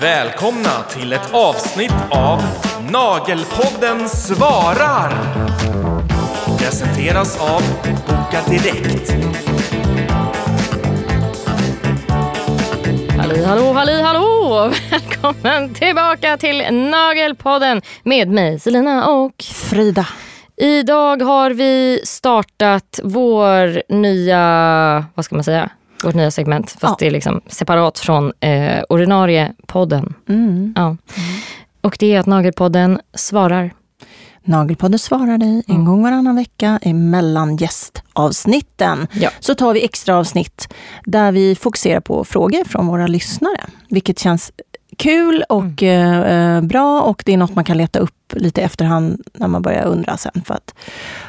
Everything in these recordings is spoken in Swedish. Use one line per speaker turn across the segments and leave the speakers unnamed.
Välkomna till ett avsnitt av Nagelpodden svarar. Presenteras av Boka Direkt.
Halli hallå, halli hallå! Välkommen tillbaka till Nagelpodden med mig Selina och
Frida.
Idag har vi startat vår nya, vad ska man säga, vårt nya segment. Fast
Ja.
det är liksom separat från eh, ordinarie podden.
Mm.
Ja. Och det är att Nagelpodden svarar.
Nagelpodden svarar dig en gång varannan vecka emellan gästavsnitten.
Ja.
Så tar vi extra avsnitt där vi fokuserar på frågor från våra lyssnare. Vilket känns kul och eh, bra och det är något man kan leta upp lite efterhand när man börjar undra sen. För att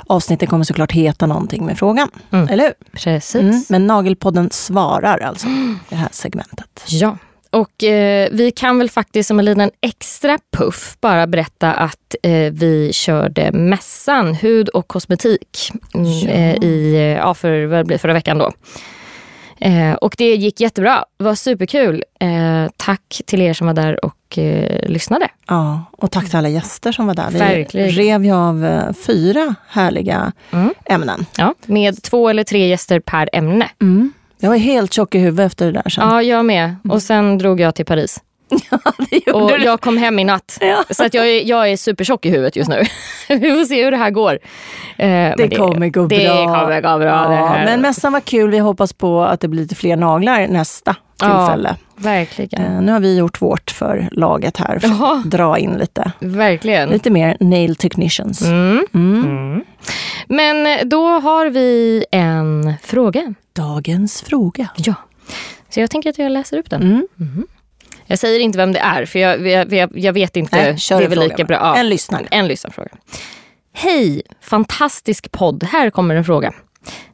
avsnittet kommer såklart heta någonting med frågan.
Mm.
Eller hur?
Precis.
Mm. Men Nagelpodden svarar alltså det här segmentet.
Ja, och eh, vi kan väl faktiskt som en liten extra puff bara berätta att eh, vi körde mässan Hud och kosmetik mm,
Ja.
eh, i, eh, ja, för, förra veckan då. Eh, och det gick jättebra. Det var superkul. Eh, tack till er som var där och eh, lyssnade.
Ja, och tack till alla gäster som var där. Vi
Verkligen.
rev ju av eh, fyra härliga
Mm.
ämnen.
Ja, med två eller tre gäster per ämne.
Mm. Jag var helt tjock i huvudet efter det där sen.
Ja, jag med. Och sen drog jag till Paris.
det gjorde
Och
du.
jag kom hem i natt.
Ja.
Så att jag, är, jag är supertjock i huvudet just nu. Vi får se hur det här går. Eh, men
Det kommer gå
det
bra.
kommer gå bra. det
Ja, men mässan var kul. Vi hoppas på att det blir lite fler naglar nästa
Ja.
tillfälle.
Verkligen.
Eh, nu har vi gjort vårt för laget här. För
Ja.
att dra in lite.
Verkligen.
Lite mer nail technicians.
Mm.
Mm.
Mm. Men då har vi en fråga.
Dagens fråga.
Ja. Så jag tänker att jag läser upp den. Jag säger inte vem det är, för jag, jag, jag, jag vet inte.
Nej, kör
det är väl lika bra. Ja.
En lyssnare.
En lyssnarfråga. Hej, fantastisk podd. Här kommer en fråga.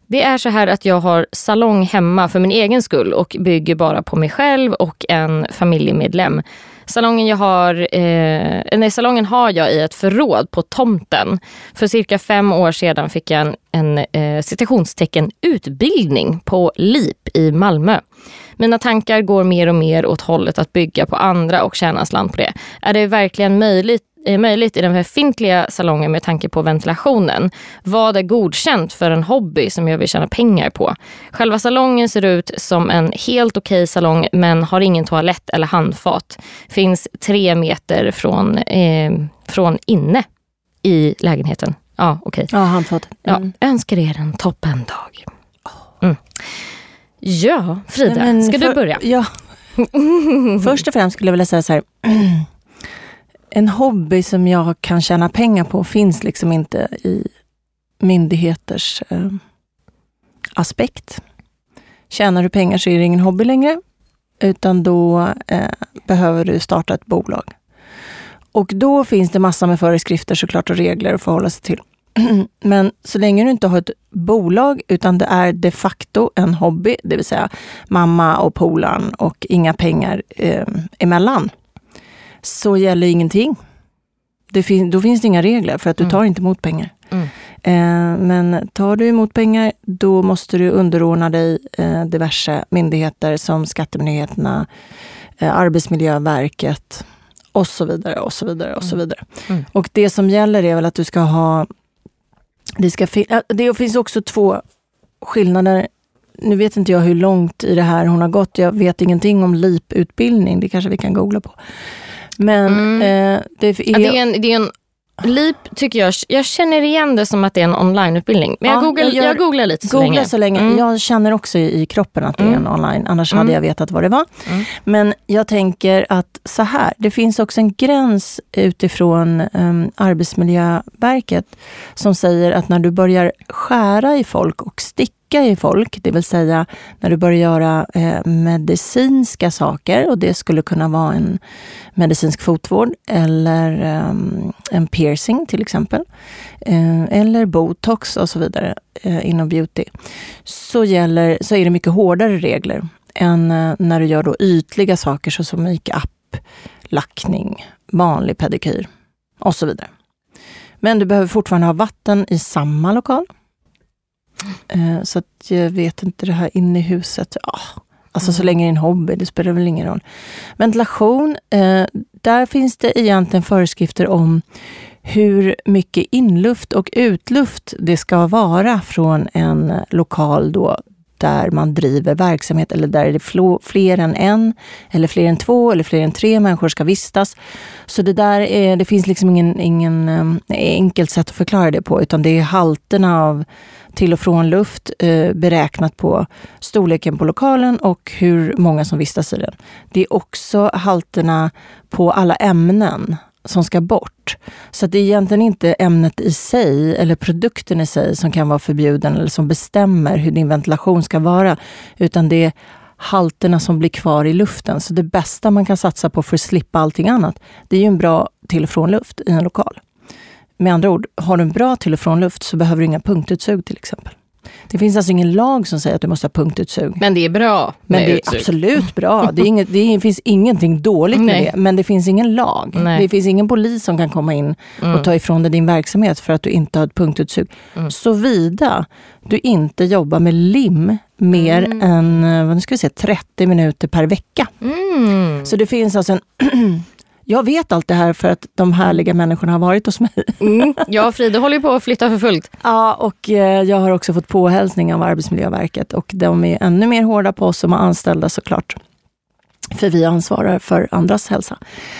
Det är så här att jag har salong hemma för min egen skull och bygger bara på mig själv och en familjemedlem. Salongen, jag har, eh, nej, salongen har jag i ett förråd på tomten. För cirka fem år sedan fick jag en, en eh, citationstecken utbildning på LIP i Malmö. Mina tankar går mer och mer åt hållet att bygga på andra och tjäna slant på det. Är det verkligen möjligt är möjligt i den befintliga salongen med tanke på ventilationen. Vad är godkänt för en hobby som jag vill tjäna pengar på? Själva salongen ser ut som en helt okej salong men har ingen toalett eller handfat. Finns tre meter från, eh, från inne i lägenheten. Ja, okej.
Ja, handfatet.
Ja,
Mm.
Önskar er en toppendag. Mm. Ja, Frida,
Nej, men
ska du
för-
börja?
Ja. Först och främst skulle jag vilja säga så här. En hobby som jag kan tjäna pengar på finns liksom inte i myndigheters eh, aspekt. Tjänar du pengar så är det ingen hobby längre. Utan då eh, behöver du starta ett bolag. Och då finns det massor med föreskrifter såklart och regler att förhålla sig till. Men så länge du inte har ett bolag utan det är de facto en hobby, det vill säga mamma och polaren och inga pengar eh, emellan, så gäller ingenting. Det fin- då finns det inga regler för att du
Mm.
tar inte emot pengar.
Mm.
Eh, men tar du emot pengar, då måste du underordna dig eh, diverse myndigheter som Skattemyndigheterna, eh, Arbetsmiljöverket och så vidare och så vidare och så
Mm.
vidare.
Mm.
Och det som gäller är väl att du ska ha... Det, ska äh, det finns också två skillnader. Nu vet inte jag hur långt i det här hon har gått. Jag vet ingenting om LIP-utbildning. Det kanske vi kan googla på. Men
Mm.
eh, det är...
Ja, det är en, det är en LIP tycker jag, jag känner igen det som att det är en onlineutbildning. Men jag,
Ja,
googlar,
jag
jag,
gör-
googlar lite så
Googla
länge.
så länge.
Mm.
Jag känner också i, i kroppen att det är
Mm.
en online, annars
Mm.
hade jag vetat vad det var.
Mm.
Men jag tänker att så här, det finns också en gräns utifrån um, Arbetsmiljöverket som säger att när du börjar skära i folk och sticka i folk, det vill säga när du börjar göra eh, medicinska saker och det skulle kunna vara en medicinsk fotvård eller eh, en piercing till exempel. Eh, eller botox och så vidare eh, inom beauty. Så, gäller, så är det mycket hårdare regler än eh, när du gör då ytliga saker såsom makeup, lackning, vanlig pedikyr och så vidare. Men du behöver fortfarande ha vatten i samma lokal. Eh, så att jag vet inte det här inne i huset. Ja, alltså så länge det är en hobby, det spelar väl ingen roll. Ventilation, eh, där finns det egentligen föreskrifter om hur mycket inluft och utluft det ska vara från en lokal då, där man driver verksamhet eller där det är fler än en, eller fler än två eller fler än tre människor ska vistas. Så det där är, det finns liksom ingen, ingen um, enkelt sätt att förklara det på, utan det är halterna av till och från luft eh, beräknat på storleken på lokalen och hur många som vistas i den. Det är också halterna på alla ämnen som ska bort. Så det är egentligen inte ämnet i sig eller produkten i sig som kan vara förbjuden eller som bestämmer hur din ventilation ska vara, utan det är halterna som blir kvar i luften. Så det bästa man kan satsa på för att slippa allting annat, det är ju en bra till och från luft i en lokal. Med andra ord, har du en bra till och från luft så behöver du inga punktutsug till exempel. Det finns alltså ingen lag som säger att du måste ha punktutsug.
Men det är bra
Men det är utsug. absolut bra. Det, är inget, det finns ingenting dåligt med Nej. det. Men det finns ingen lag. Nej. Det finns ingen polis som kan komma in mm. och ta ifrån dig din verksamhet för att du inte har ett punktutsug. Mm. Såvida du inte jobbar med lim mer mm. än vad ska vi säga, 30 minuter per vecka. Mm. Så det finns alltså en Jag vet allt det här för att de härliga människorna har varit hos mig.
Mm. Ja, Frida håller på att flytta för fullt.
Ja, och eh, jag har också fått påhälsning av Arbetsmiljöverket och de är ännu mer hårda på oss som anställda såklart. För vi ansvarar för andras hälsa.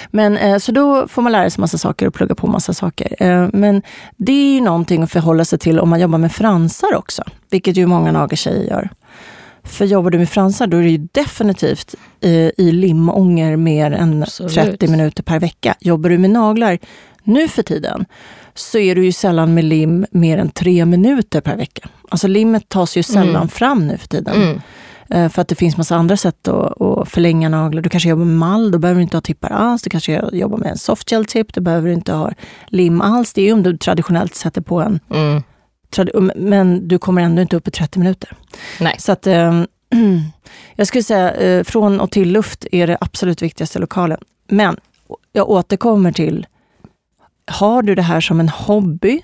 Men, eh, så då får man lära sig massa saker och plugga på massa saker. Eh, men det är ju någonting att förhålla sig till om man jobbar med fransar också, vilket ju många nageltjejer gör. För jobbar du med fransar, då är det ju definitivt eh, i limånger mer än Absolut. 30 minuter per vecka. Jobbar du med naglar nu för tiden, så är du ju sällan med lim mer än tre minuter per vecka. Alltså limmet tas ju sällan mm. fram nu för tiden. Mm. Eh, för att det finns massa andra sätt att, att, förlänga naglar. Du kanske jobbar med mall, då behöver du inte ha tippar alls. Du kanske jobbar med en softgel tip, då behöver du inte ha lim alls. Det är ju om du traditionellt sätter på en mm men du kommer ändå inte upp i 30 minuter.
Nej.
Så att, eh, jag skulle säga eh, från och till luft är det absolut viktigaste lokalen. Men jag återkommer till, har du det här som en hobby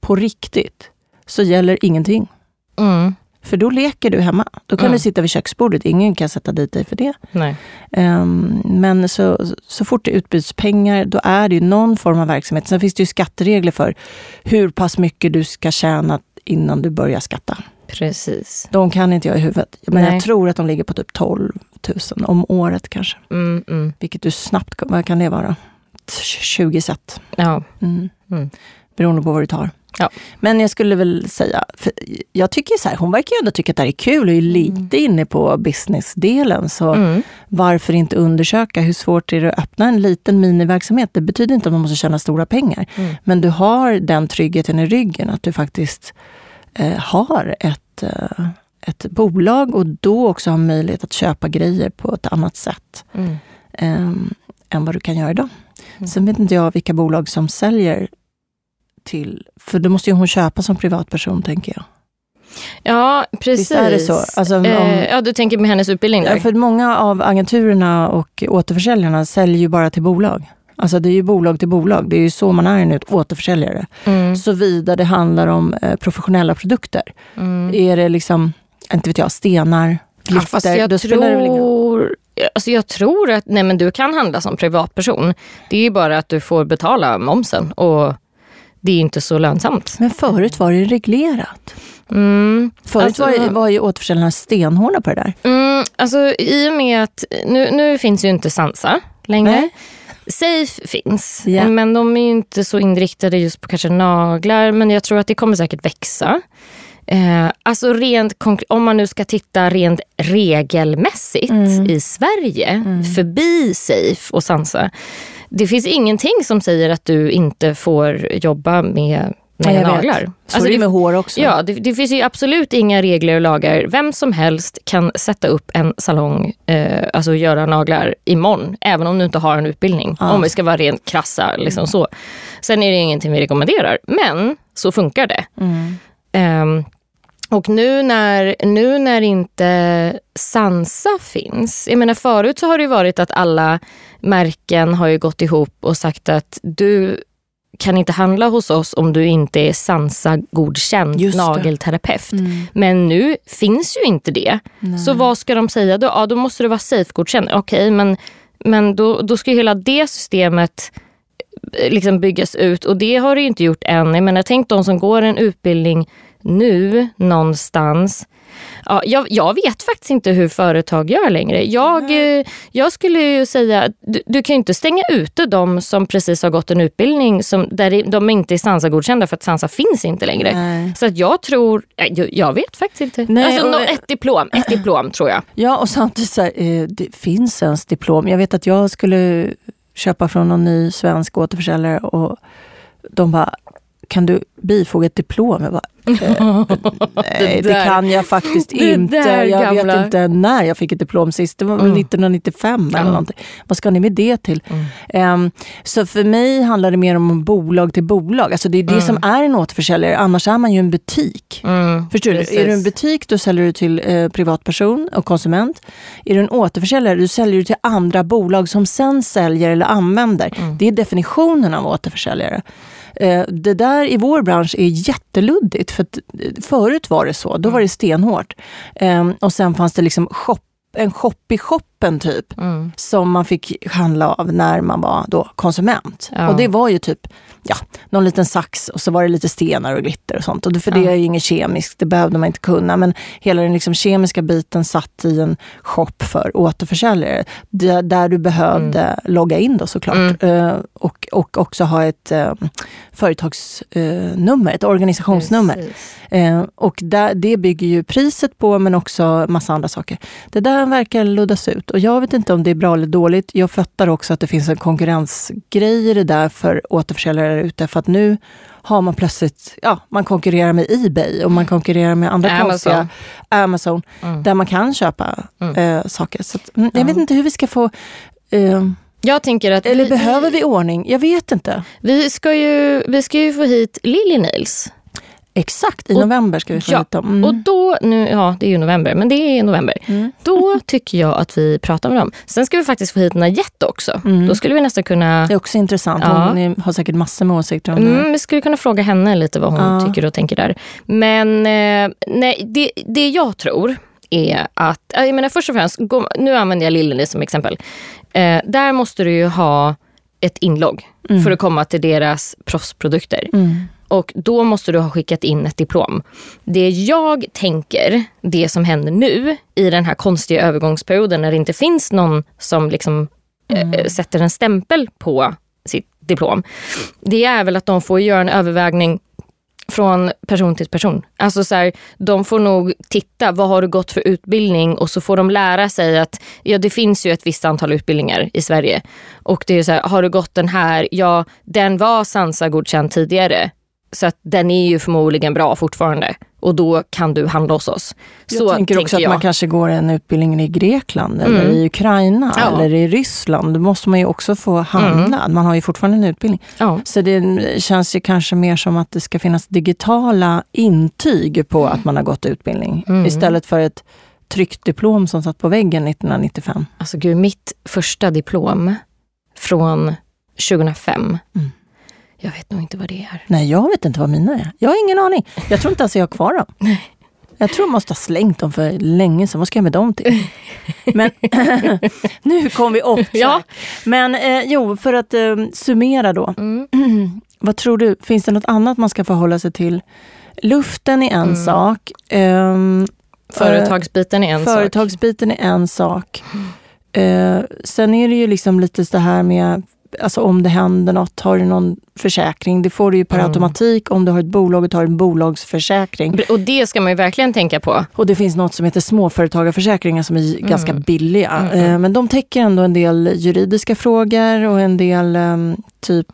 på riktigt, så gäller ingenting. Mm. För då leker du hemma. Då kan mm. du sitta vid köksbordet. Ingen kan sätta dit dig för det. Um, men så, så fort det utbyts pengar, då är det ju någon form av verksamhet. Sen finns det ju skatteregler för hur pass mycket du ska tjäna innan du börjar skatta.
Precis.
De kan inte jag i huvudet. Men Nej. jag tror att de ligger på typ 12 000 om året kanske.
Mm, mm.
Vilket du snabbt, vad kan det vara? 20 set.
Ja.
Mm. Mm. Beroende på vad du tar. Ja. Men jag skulle väl säga, jag tycker så här, hon verkar ju ändå tycka att det här är kul och är lite mm. inne på businessdelen. Så mm. varför inte undersöka hur svårt är det att öppna en liten miniverksamhet? Det betyder inte att man måste tjäna stora pengar. Mm. Men du har den tryggheten i ryggen att du faktiskt eh, har ett, eh, ett bolag och då också har möjlighet att köpa grejer på ett annat sätt eh, än vad du kan göra idag. Mm. Sen vet inte jag vilka bolag som säljer till... För då måste ju hon köpa som privatperson, tänker jag.
Ja, precis. Visst
är det så? Alltså, om, eh,
ja, du tänker med hennes utbildning där?
För många av agenturerna och återförsäljarna säljer ju bara till bolag. Alltså det är ju bolag till bolag. Det är ju så man är nu, återförsäljare. Mm. Såvida det handlar om eh, professionella produkter. Mm. Är det liksom, inte vet jag, stenar, glitter,
ja, då spelar det väl ingen Alltså jag tror att nej men du kan handla som privatperson. Det är ju bara att du får betala momsen och det är inte så lönsamt.
Men förut var det reglerat.
Mm,
Förut alltså, var, var ju återförsäljarna stenhårda på det där.
Mm, alltså, I och med att nu, nu finns ju inte Sansa längre. Nej. Safe finns, yeah. men de är inte så inriktade just på kanske naglar. Men jag tror att det kommer säkert växa. Eh, alltså rent om man nu ska titta rent regelmässigt mm. i Sverige, mm. förbi Safe och Sansa det finns ingenting som säger att du inte får jobba med med ja, naglar. Vet.
Så alltså, det med hår också.
Ja, det, det, finns ju absolut inga regler och lagar. Vem som helst kan sätta upp en salong, eh, alltså göra naglar imorgon, även om du inte har en utbildning. Ah. Om vi ska vara rent krassa. Liksom mm. så. Sen är det ingenting vi rekommenderar, men så funkar det. Mm. Um, och nu när, nu när inte Sansa finns, jag menar förut så har det varit att alla märken har ju gått ihop och sagt att du kan inte handla hos oss om du inte är Sansa-godkänd nagelterapeut.
Mm.
Men nu finns ju inte det. Så vad ska de säga då? Ja, då måste du vara safe-godkänd. Okej, men, men då, då ska ju hela det systemet eh, liksom byggas ut och det har det inte gjort än. Jag menar, tänk de som går en utbildning nu någonstans. Ja, jag, jag vet faktiskt inte hur företag gör längre. Jag, eh, jag skulle ju säga, du, du kan ju inte stänga ute de som precis har gått en utbildning som, där de inte är Sansa-godkända för att Sansa finns inte längre.
Nej.
Så att jag tror, jag, jag vet faktiskt inte.
Nej,
alltså,
och-
nå- ett diplom, ett diplom tror jag.
Ja, och samtidigt så här, eh, det finns ens diplom. Jag vet att jag skulle köpa från någon ny svensk återförsäljare och de bara, kan du bifoga ett diplom? Jag bara, eh, nej, det,
där-
kan jag faktiskt
det
inte. Jag
gamla-
vet inte när jag fick ett diplom sist. Det var väl
Mm.
1995 eller
Ja.
någonting. Vad ska ni med det till?
Mm.
Ehm, så för mig handlar det mer om bolag till bolag. Alltså det är det
Mm.
som är en återförsäljare. Annars är man ju en butik.
Mm,
Förstår
precis.
du? Är du en butik då säljer du till eh, privatperson och konsument. Är du en återförsäljare då säljer du till andra bolag som sen säljer eller använder.
Mm.
Det är definitionen av återförsäljare. Eh, det där i vår bransch är jätteluddigt. För eh, förut var det så, då var det stenhårt. Ehm, och sen fanns det liksom shop, en shop i shoppen typ
Mm.
som man fick handla av när man var då konsument.
Ja.
Och det var ju typ ja, någon liten sax och så var det lite stenar och glitter och sånt. Och för det
Ja.
är ju inget kemiskt, det behövde man inte kunna. Men hela den liksom kemiska biten satt i en shop för återförsäljare. Där, du behövde logga in då såklart.
Mm.
Eh, och, och också ha ett eh, företagsnummer, ett organisationsnummer.
Precis.
Eh, och där, det bygger ju priset på, men också massa andra saker. Det där verkar luddas ut. Och jag vet inte om det är bra eller dåligt. Jag fattar också att det finns en konkurrensgrej i det där för återförsäljare ute. För att nu har man plötsligt, ja, man konkurrerar med Ebay och man konkurrerar med andra
Amazon.
konstiga Amazon,
Mm.
där man kan köpa
Mm.
eh, saker. Så att, mm, jag
Ja.
vet inte hur vi ska få... Eh,
Jag tänker att
eller
vi,
behöver vi ordning? Jag vet inte.
vi, ska ju, vi ska ju få hit Lily Nails.
Exakt, i
Och-
november ska vi få
ja,
hit dem. Mm.
Och då, nu, ja det är ju november, men det är november.
Mm.
Då tycker jag att vi pratar med dem. Sen ska vi faktiskt få hit Najette också.
Mm.
Då skulle vi nästan kunna
Det är också intressant.
Ja.
Hon har säkert massor med åsikter om det.
Mm, vi skulle kunna fråga henne lite vad hon
Ja.
tycker och tänker där. Men eh, nej, det, det jag tror är att, jag menar först och främst, nu använder jag Lilleli som exempel. Eh, där måste du ju ha ett inlogg
Mm.
för att komma till deras proffsprodukter.
Mm.
Och då måste du ha skickat in ett diplom. Det jag tänker, det som händer nu i den här konstiga övergångsperioden när det inte finns någon som liksom eh, sätter en stämpel på sitt diplom. Det är väl att de får göra en övervägning från person till person. Alltså så här, de får nog titta, vad har du gått för utbildning? Och så får de lära sig att ja, det finns ju ett visst antal utbildningar i Sverige. Och det är så här, har du gått den här? Ja, den var Sansa-godkänd tidigare. Så att den är ju förmodligen bra fortfarande. Och då kan du handla hos oss.
Jag
Så
tänker också att
jag.
man kanske går en utbildning i Grekland eller
Mm.
i Ukraina
Ja.
eller i Ryssland. Då måste man ju också få handla. Man har ju fortfarande en utbildning.
Ja.
Så det känns ju kanske mer som att det ska finnas digitala intyg på att man har gått utbildning.
Mm.
Istället för ett tryckt diplom som satt på väggen 1995.
Alltså gud, mitt första diplom från 2005.
Mm.
Jag vet nog inte vad det är.
Nej, jag vet inte vad mina är. Jag har ingen aning. Jag tror inte ens jag har kvar dem. Jag tror jag måste ha slängt dem för länge sedan. Vad ska jag med dem till? Men nu kom vi upp.
Ja.
Men eh, jo, för att eh, summera då.
Mm.
Vad tror du? Finns det något annat man ska förhålla sig till? Luften är en
Mm.
sak. ehm,
Företagsbiten är en sak.
företagsbiten är en sak. Eh, sen är det ju liksom lite så här med Alltså om det händer något, har du någon försäkring? Det får du ju per
Mm.
automatik om du har ett bolag och tar en bolagsförsäkring.
Och det ska man ju verkligen tänka på.
Och det finns något som heter småföretagarförsäkringar som är ganska billiga.
Mm, mm.
Eh, Men de täcker ändå en del juridiska frågor och en del ehm, typ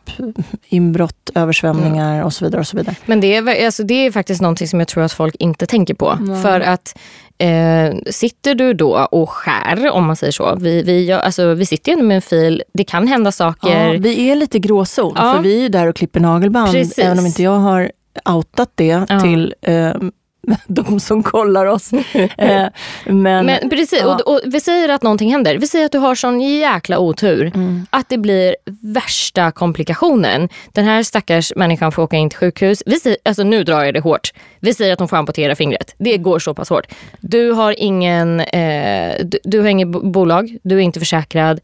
inbrott, översvämningar och så vidare. och så vidare.
Men det är, alltså det är faktiskt någonting som jag tror att folk inte tänker på.
Nej.
För att eh, sitter du då och skär, om man säger så. Vi, vi, alltså, vi sitter ju med en fil, det kan hända saker.
Ja, vi är lite gråzon,
Ja.
för vi är ju där och klipper nagelband.
Precis.
Även om inte jag har outat det
Ja.
till eh, de som kollar oss. Eh, men,
Men precis,
ja.
och, och vi säger att någonting händer. Vi säger att du har sån jäkla otur.
Mm.
Att det blir värsta komplikationen. Den här stackars människan får åka in till sjukhus. Vi säger, alltså nu drar jag det hårt. Vi säger att hon får amputera fingret. Det går så pass hårt. Du har ingen, eh, du, du har inget bo- bolag, du är inte försäkrad.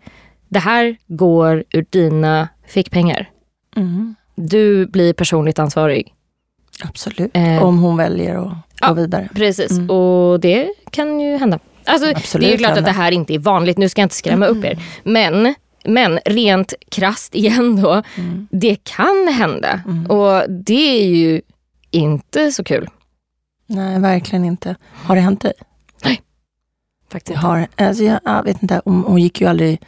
Det här går ur dina fickpengar.
Mm,
Du blir personligt ansvarig.
absolut.
Eh,
Om hon väljer att
ja.
gå vidare.
Precis,
Mm.
och det kan ju hända. Alltså,
Absolut
det är ju klart att det här inte är vanligt, nu ska jag inte skrämma upp er. Men, men rent krasst igen då,
Mm.
det kan hända.
Mm.
Och det är ju inte så kul.
Nej, verkligen inte. Har det hänt dig?
Faktiskt.
Det har, alltså jag, jag vet inte, hon, hon gick ju aldrig...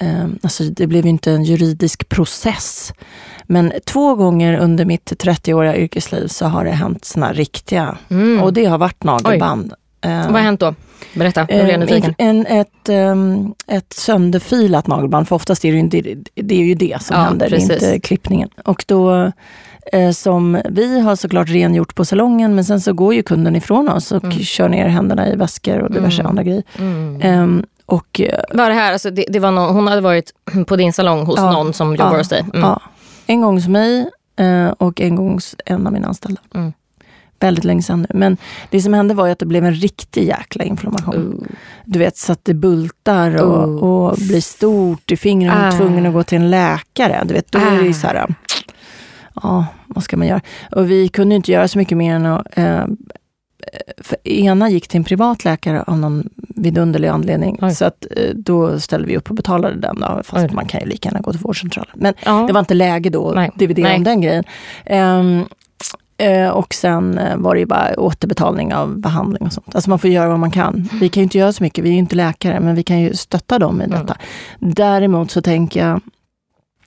Eh, alltså det blev ju inte en juridisk process. Men två gånger under mitt 30-åriga yrkesliv så har det hänt såna riktiga...
Mm.
Och det har varit nagelband. Eh,
Vad har hänt då? Berätta, nu blir jag
Eh,
nyfiken.
en, ett, ehm, ett sönderfilat nagelband, för oftast är det ju, inte, det är ju det som
Ja,
händer,
precis.
inte klippningen. Och då, eh, som vi har såklart rengjort på salongen, men sen så går ju kunden ifrån oss och
Mm.
kör ner händerna i väskor och diverse
Mm.
andra grejer. Ehm, och eh,
Var det här, alltså det, det var någon, hon hade varit på din salong hos
Ja.
någon som jobbar
Ja.
hos dig? Mm.
ja, en gång hos mig eh, och en gång hos en av mina anställda.
Mm.
Väldigt länge sedan nu. Men det som hände var att det blev en riktig jäkla inflammation.
Oh.
du vet, så att det bultar och,
Oh.
och blir stort i fingren och
Ah.
är tvungen att gå till en läkare. Du vet, då är det ju
Ah.
så här, ja, vad ska man göra? Och vi kunde inte göra så mycket mer än att eh, ena gick till en privat läkare av någon vidunderlig anledning.
Oj.
Så att, eh, då ställde vi upp och betalade den. Då, fast
Oj.
man kan ju lika gärna gå till vårdcentralen. Men
Ja.
det var inte läge då att dividera
Nej.
om den grejen. Eh, och sen eh, var det ju bara återbetalning av behandling och sånt. Alltså man får göra vad man kan. Vi kan ju inte göra så mycket, vi är ju inte läkare, men vi kan ju stötta dem i
Mm.
detta. Däremot så tänker jag,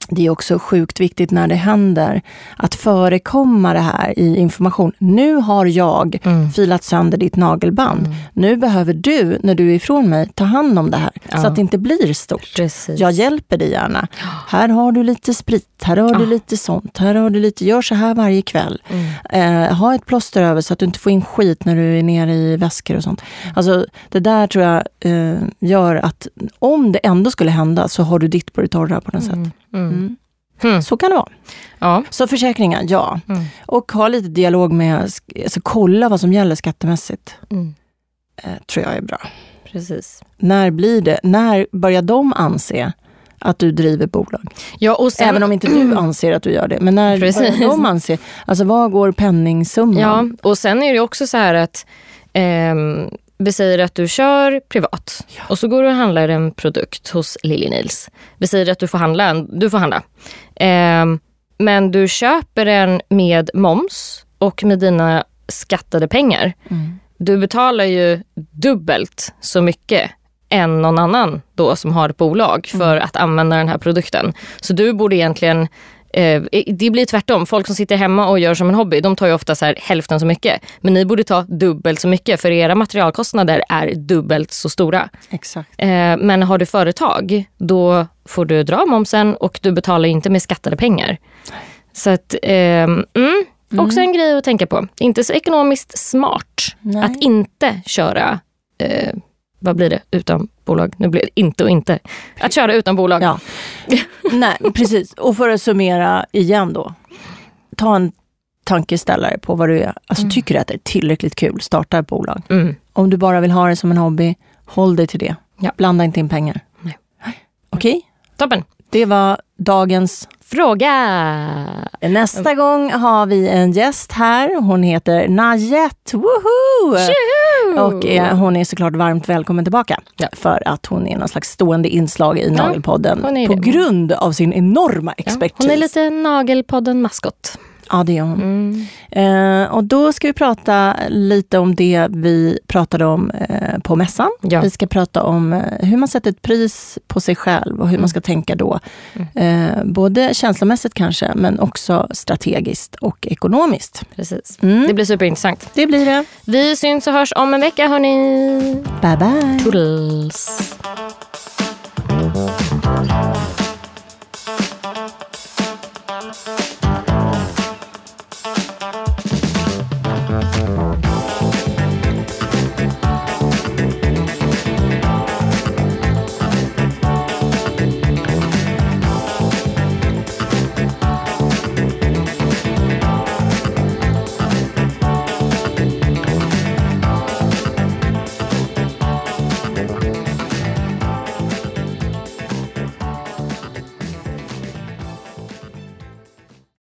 det är också sjukt viktigt när det händer, att förekomma det här i information. Nu har jag
Mm.
filat sönder ditt nagelband.
Mm.
Nu behöver du, när du är ifrån mig, ta hand om det här.
Ja.
Så att det inte blir stort.
Precis.
Jag hjälper dig gärna. Här har du lite sprit, här har du
Ah.
lite sånt, här har du lite, gör så här varje kväll.
Mm.
Eh, ha ett plåster över så att du inte får in skit när du är nere i väskor och sånt. Alltså det där tror jag eh, gör att om det ändå skulle hända så har du ditt på det torra på något sätt.
Mm. Mm.
Mm. Så kan det vara.
Ja.
Så försäkringar, ja.
Mm.
Och ha lite dialog med, alltså kolla vad som gäller skattemässigt.
Mm.
Eh, tror jag är bra.
Precis.
När blir det, när börjar de anse att du driver bolag?
Ja, och sen,
Även om inte du anser att du gör det. Men när
Precis.
börjar de anser, alltså vad går penningsumman?
Ja, och sen är det också så här att ehm, vi säger att du kör privat och så går du och handlar en produkt hos Lily Nils. Vi säger att du får handla. Du får handla. Ehm, men du köper den med moms och med dina skattade pengar.
Mm.
Du betalar ju dubbelt så mycket än någon annan då som har ett bolag för att använda den här produkten. Så du borde egentligen Eh, det blir tvärtom. Folk som sitter hemma och gör som en hobby, de tar ju ofta så här hälften så mycket. Men ni borde ta dubbelt så mycket för era materialkostnader är dubbelt så stora.
Exakt.
Eh, men har du företag, då får du dra momsen och du betalar inte med skattade pengar. Så att, ehm, mm, också en grej att tänka på. Inte så ekonomiskt smart
Nej.
att inte köra, eh, vad blir det, utan bolag? Nu blir det inte och inte. Att köra utan bolag.
Ja. Nej, precis. Och för att summera igen då. Ta en tankeställare på vad du är. Alltså, Tycker du att det är tillräckligt kul, starta ett bolag.
Mm.
Om du bara vill ha det som en hobby, håll dig till det.
Ja.
Blanda inte in pengar. Okej,
Toppen.
det var dagens
Fråga!
Nästa gång har vi en gäst här. Hon heter Najet. Woho! Och eh, hon är såklart varmt välkommen tillbaka.
Ja.
För att hon är någon slags stående inslag i Nagelpodden. På
det.
grund av sin enorma expertis.
hon är lite Nagelpodden-maskot.
Ja, det är hon.
Mm.
Eh, och då ska vi prata lite om det vi pratade om eh, på mässan.
Ja.
Vi ska prata om eh, hur man sätter ett pris på sig själv och hur man ska tänka då. Eh, både känslomässigt kanske, men också strategiskt och ekonomiskt.
Precis.
Mm.
Det blir superintressant.
Det blir det.
Vi syns och hörs om en vecka hörni.
Bye bye.
Toodles.